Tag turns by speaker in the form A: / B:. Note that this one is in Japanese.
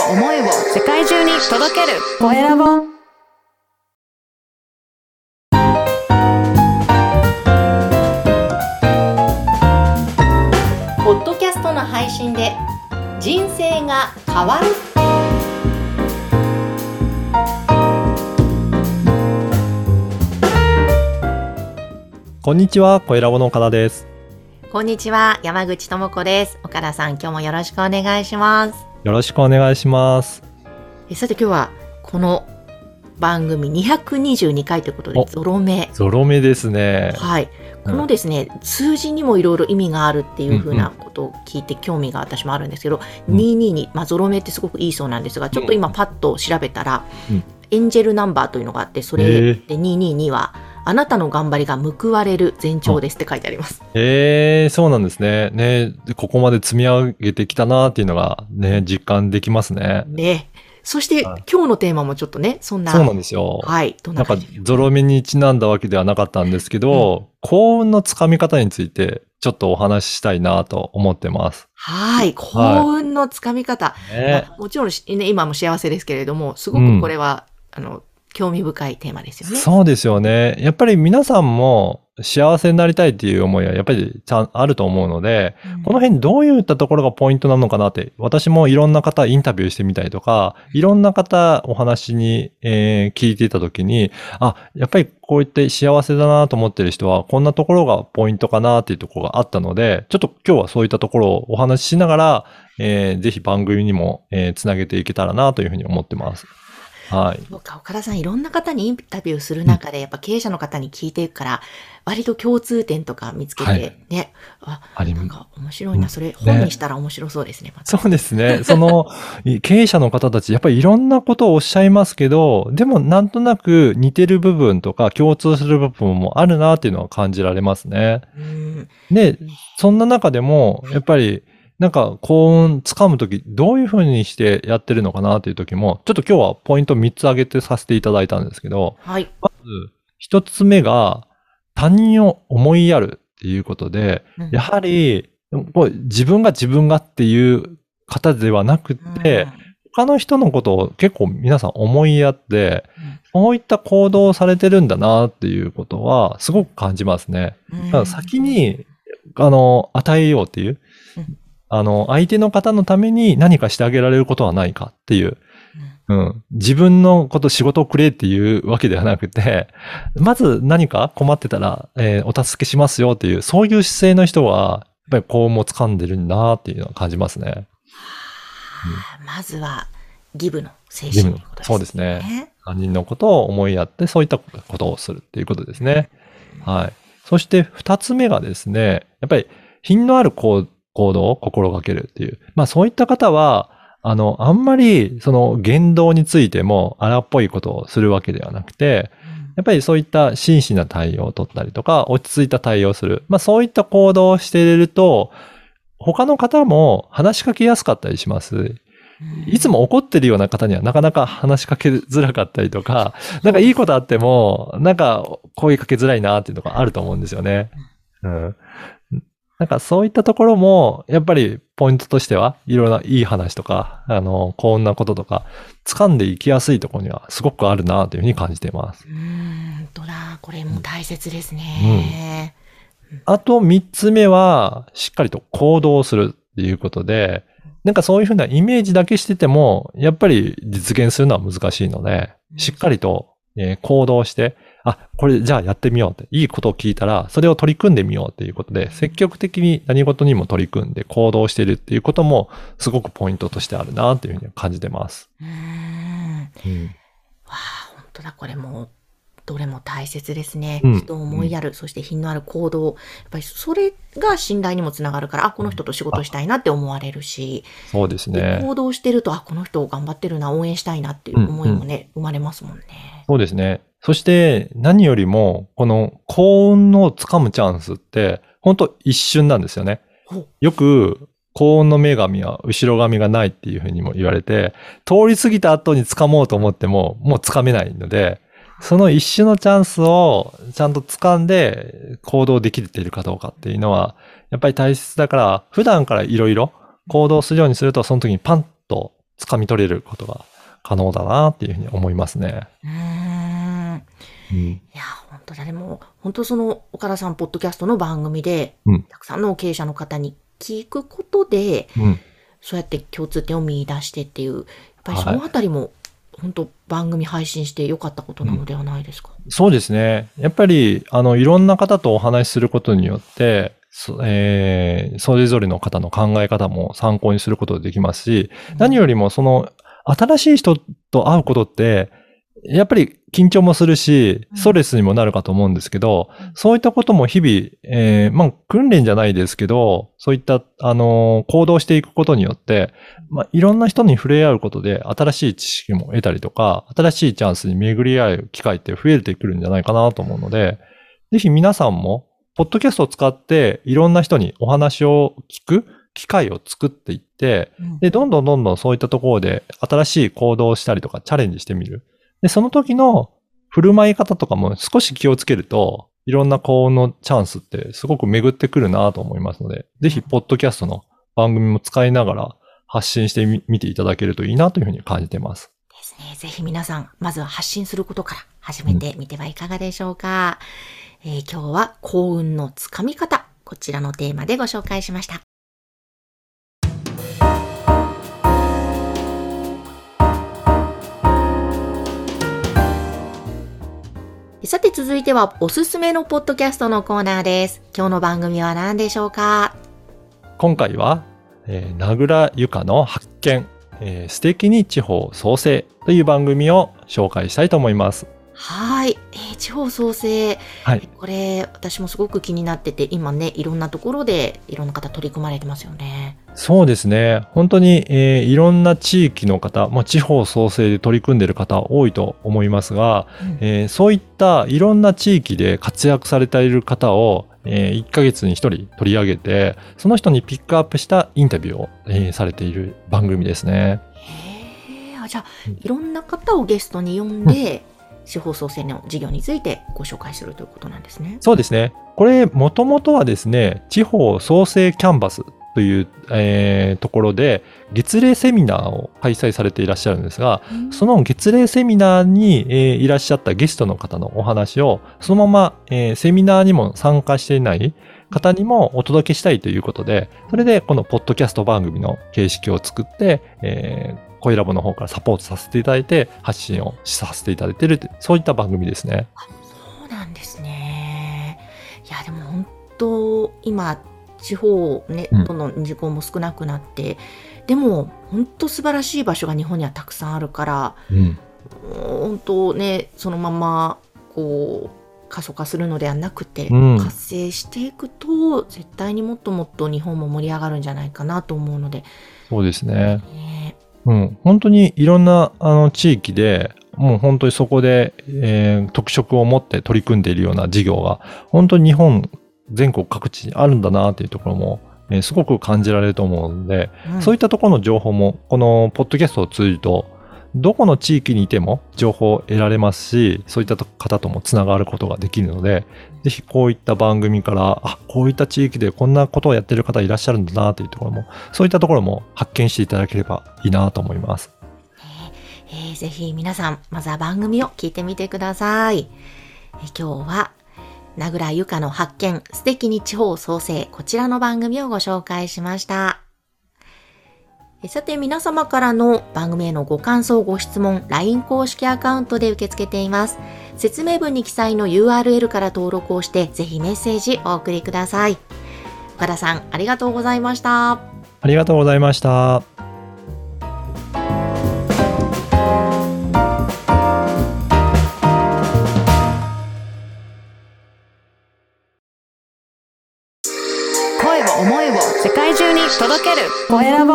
A: を思いを世界中に届ける。コエラボ。ポッドキャストの配信で人生が変わる。
B: こんにちは、コエラボの岡田です。
A: こんにちは山口智子です。岡田さん今日もよろしくお願いします
B: よろしくお願いします。
A: えさて今日はこの番組222回ということで
B: お。
A: ゾロ目。
B: ゾロ目ですね。
A: はい。このですね、数字にもいろいろ意味があるっていうふうなことを聞いて興味が私もあるんですけど、
B: うん。
A: 222、まあ、ゾロ目ってすごくいいそうなんですがちょっと今パッと調べたら、
B: うん。
A: エンジェルナンバーというのがあってそれで222はあなたの頑張りが報われる前兆ですって書いてあります。
B: えー、そうなんですね。ね、ここまで積み上げてきたなっていうのがね、実感できますね。
A: ねそして
B: はい
A: 今日のテーマもちょっとねそんな
B: そうなんですよ。
A: はいどん
B: なか
A: なん感じでしょう
B: ゾロ目にちなんだわけではなかったんですけど、幸運のつかみ方についてちょっとお話ししたいなと思ってます。
A: はい幸運のつかみ方、
B: ね、
A: まあもちろんし、ね、今も幸せですけれどもすごくこれは、あの興味深いテーマですよね。
B: そうですよね。やっぱり皆さんも幸せになりたいっていう思いはやっぱりちゃんあると思うので、この辺どういったところがポイントなのかなって、私もいろんな方インタビューしてみたりとか、いろんな方お話に、えー聞いていたときに、あ、やっぱりこういって幸せだなと思ってる人は、こんなところがポイントかなっていうところがあったので、ちょっと今日はそういったところをお話ししながら、えーぜひ番組にも、えーつなげていけたらなというふうに思ってます。はい。
A: そうか、岡田さん、いろんな方にインタビューする中で、やっぱ経営者の方に聞いていくから、割と共通点とか見つけて、
B: はい。
A: ね、あ、なんか面白いな、
B: うん。
A: それ本にしたら面白そうですね、また。
B: そうですね。その、い経営者の方たち、やっぱりいろんなことをおっしゃいますけど、でもなんとなく似てる部分とか共通する部分もあるなっていうのは感じられますね。
A: うん、
B: で、そんな中でも、やっぱり、なんか幸運つかむとき、どういうふうにしてやってるのかなっていうときも、ちょっと今日はポイント3つ挙げてさせていただいたんですけど、
A: はい。
B: まず、一つ目が、他人を思いやるっていうことで、
A: うん。
B: やはり、こう自分が自分がっていう方ではなくて、他の人のことを結構皆さん思いやって、こういった行動をされてるんだなっていうことはすごく感じますね。
A: うん。
B: だから先、に、あの、与えようっていう
A: うん、
B: あの、相手の方のために何かしてあげられることはないかっていう、うん。自分のこと、仕事をくれっていうわけではなくて、まず何か困ってたら、えーお助けしますよっていう、そういう姿勢の人は、やっぱりこうも掴んでるんだなっていうのは感じますね。
A: はあまずは、ギブの精神ということですね。
B: そうですね。他人のことを思いやって、そういったことをするっていうことですね。はい。そして二つ目がですね、やっぱり品のある行行動を心がけるっていう。まあそういった方は、あの、あんまりその言動についても荒っぽいことをするわけではなくて、やっぱりそういった真摯な対応を取ったりとか、落ち着いた対応をする。まあそういった行動をしていると、他の方も話しかけやすかったりします。
A: うん
B: いつも怒ってるような方にはなかなか話しかけづらかったりとか、なんかいいことあっても、なんか声かけづらいなっていうのがあると思うんですよね。うん。なんかそういったところも、やっぱりポイントとしては、いろんないい話とか、あの、幸運なこととか、掴んでいきやすいところにはすごくあるなというふうに感じています。
A: うーん、本当だ。これも大切ですね。
B: あと三つ目は、しっかりと行動するっていうことで、なんかそういうふうなイメージだけしてても、やっぱり実現するのは難しいので、しっかりと、えー行動して、あ、これじゃあやってみようって、いいことを聞いたら、それを取り組んでみようっていうことで、積極的に何事にも取り組んで行動してるっていうことも、すごくポイントとしてあるなというふうに感じてます。
A: うーん。
B: うん
A: わあ、本当だ、これも、どれも大切ですね。
B: うん
A: 人を思いやる、そして品のある行動。やっぱりそれが信頼にもつながるから、あ、この人と仕事したいなって思われるし、
B: そうです
A: で
B: ね。
A: 行動してると、あ、この人頑張ってるな、応援したいなっていう思いもね、生まれますもんね。
B: そうですね。そして何よりも、この幸運をつかむチャンスって、本当一瞬なんですよね。よく、幸運の女神は後ろ髪がないっていうふうにも言われて、通り過ぎた後に掴もうと思っても、もう掴めないので、その一瞬のチャンスをちゃんと掴んで行動できているかどうかっていうのは、やっぱり大切だから、普段からいろいろ行動するようにすると、その時にパンと掴み取れることが可能だなっていうふうに思いますね。
A: うーん。
B: うん。
A: いや、本当だ。でも、本当その、岡田さん、ポッドキャストの番組で、
B: うん
A: たくさんの経営者の方に聞くことで、
B: うん。
A: そうやって共通点を見出してっていう、やっぱり
B: はい
A: そのあたりも、本当番組配信してよかったことなのではないですか？
B: そうですね。やっぱり、あの、いろんな方とお話しすることによって、そえーそれぞれの方の考え方も参考にすることができますし、何よりもその、新しい人と会うことって、やっぱり緊張もするし、ストレスにもなるかと思うんですけど、
A: うん。
B: そういったことも日々、えーまあ、訓練じゃないですけど、そういった、あのー行動していくことによって、まあ、いろんな人に触れ合うことで、新しい知識も得たりとか、新しいチャンスに巡り合う機会って増えてくるんじゃないかなと思うので、ぜひ皆さんも、ポッドキャストを使って、いろんな人にお話を聞く機会を作っていって、
A: うん。
B: で、どんどんどんどんそういったところで新しい行動をしたりとかチャレンジしてみる。で、その時の振る舞い方とかも少し気をつけると、いろんな幸運のチャンスってすごく巡ってくるなと思いますので、ぜひ、ポッドキャストの番組も使いながら発信してみ見ていただけるといいなというふうに感じてます。
A: ですね。ぜひ皆さん、まずは発信することから始めてみてはいかがでしょうか。えー今日は幸運のつかみ方、こちらのテーマでご紹介しました。さて続いてはおすすめのポッドキャストのコーナーです。今日の番組は何でしょうか？
B: 今回は、えー名倉由香の発見、えー素敵に地方創生という番組を紹介したいと思います。
A: はい、えー地方創生。
B: はい。
A: これ、私もすごく気になってて、今ね、いろんなところでいろんな方取り組まれてますよね。
B: そうですね。本当に、えーいろんな地域の方、まあ、地方創生で取り組んでいる方多いと思いますが、
A: うん
B: えーそういったいろんな地域で活躍されている方を、え1ヶ月に1人取り上げて、その人にピックアップしたインタビューを、えーされている番組ですね。
A: へじゃあ
B: うん、
A: いろんな方をゲストに呼んで、地方創生の事業についてご紹介するということなんですね。
B: そうですね。これ、もともとはですね、地方創生キャンバスという、えーところで、月例セミナーを開催されていらっしゃるんですが、その月例セミナーに、えーいらっしゃったゲストの方のお話を、そのまま、えーセミナーにも参加していない方にもお届けしたいということで、それでこのポッドキャスト番組の形式を作って、えー声ラボの方からサポートさせていただいて、発信をさせていただいているという、そういった番組ですね。
A: そうなんですね。いや、でも本当、今、地方ね、
B: うん
A: どんどん人口も少なくなって、でも、本当素晴らしい場所が日本にはたくさんあるから、
B: うん。
A: 本当ね、そのまま、こう、過疎化するのではなくて、
B: うん
A: 活性していくと、絶対にもっともっと日本も盛り上がるんじゃないかなと思うので、
B: そうですね。
A: ね
B: うん。本当にいろんなあの地域で、もう本当にそこで、えー特色を持って取り組んでいるような事業が、本当に日本全国各地にあるんだなっていうところも、えーすごく感じられると思うので、
A: うん
B: そういったところの情報も、このポッドキャストを通じると、どこの地域にいても情報を得られますし、そういった方ともつながることができるので、ぜひこういった番組から、あ、こういった地域でこんなことをやってる方いらっしゃるんだなというところも、そういったところも発見していただければいいなと思います。
A: えーぜひ皆さん、まずは番組を聞いてみてください。えー今日は、名倉ゆかの発見、素敵に地方創生、こちらの番組をご紹介しました。えーさて皆様からの番組へのご感想、ご質問、LINE 公式アカウントで受け付けています。説明文に記載の URL から登録をして、ぜひメッセージお送りください。岡田さん、ありがとうございました。
B: ありがとうございました。
C: 声を思いを世界中に届けるコエラボ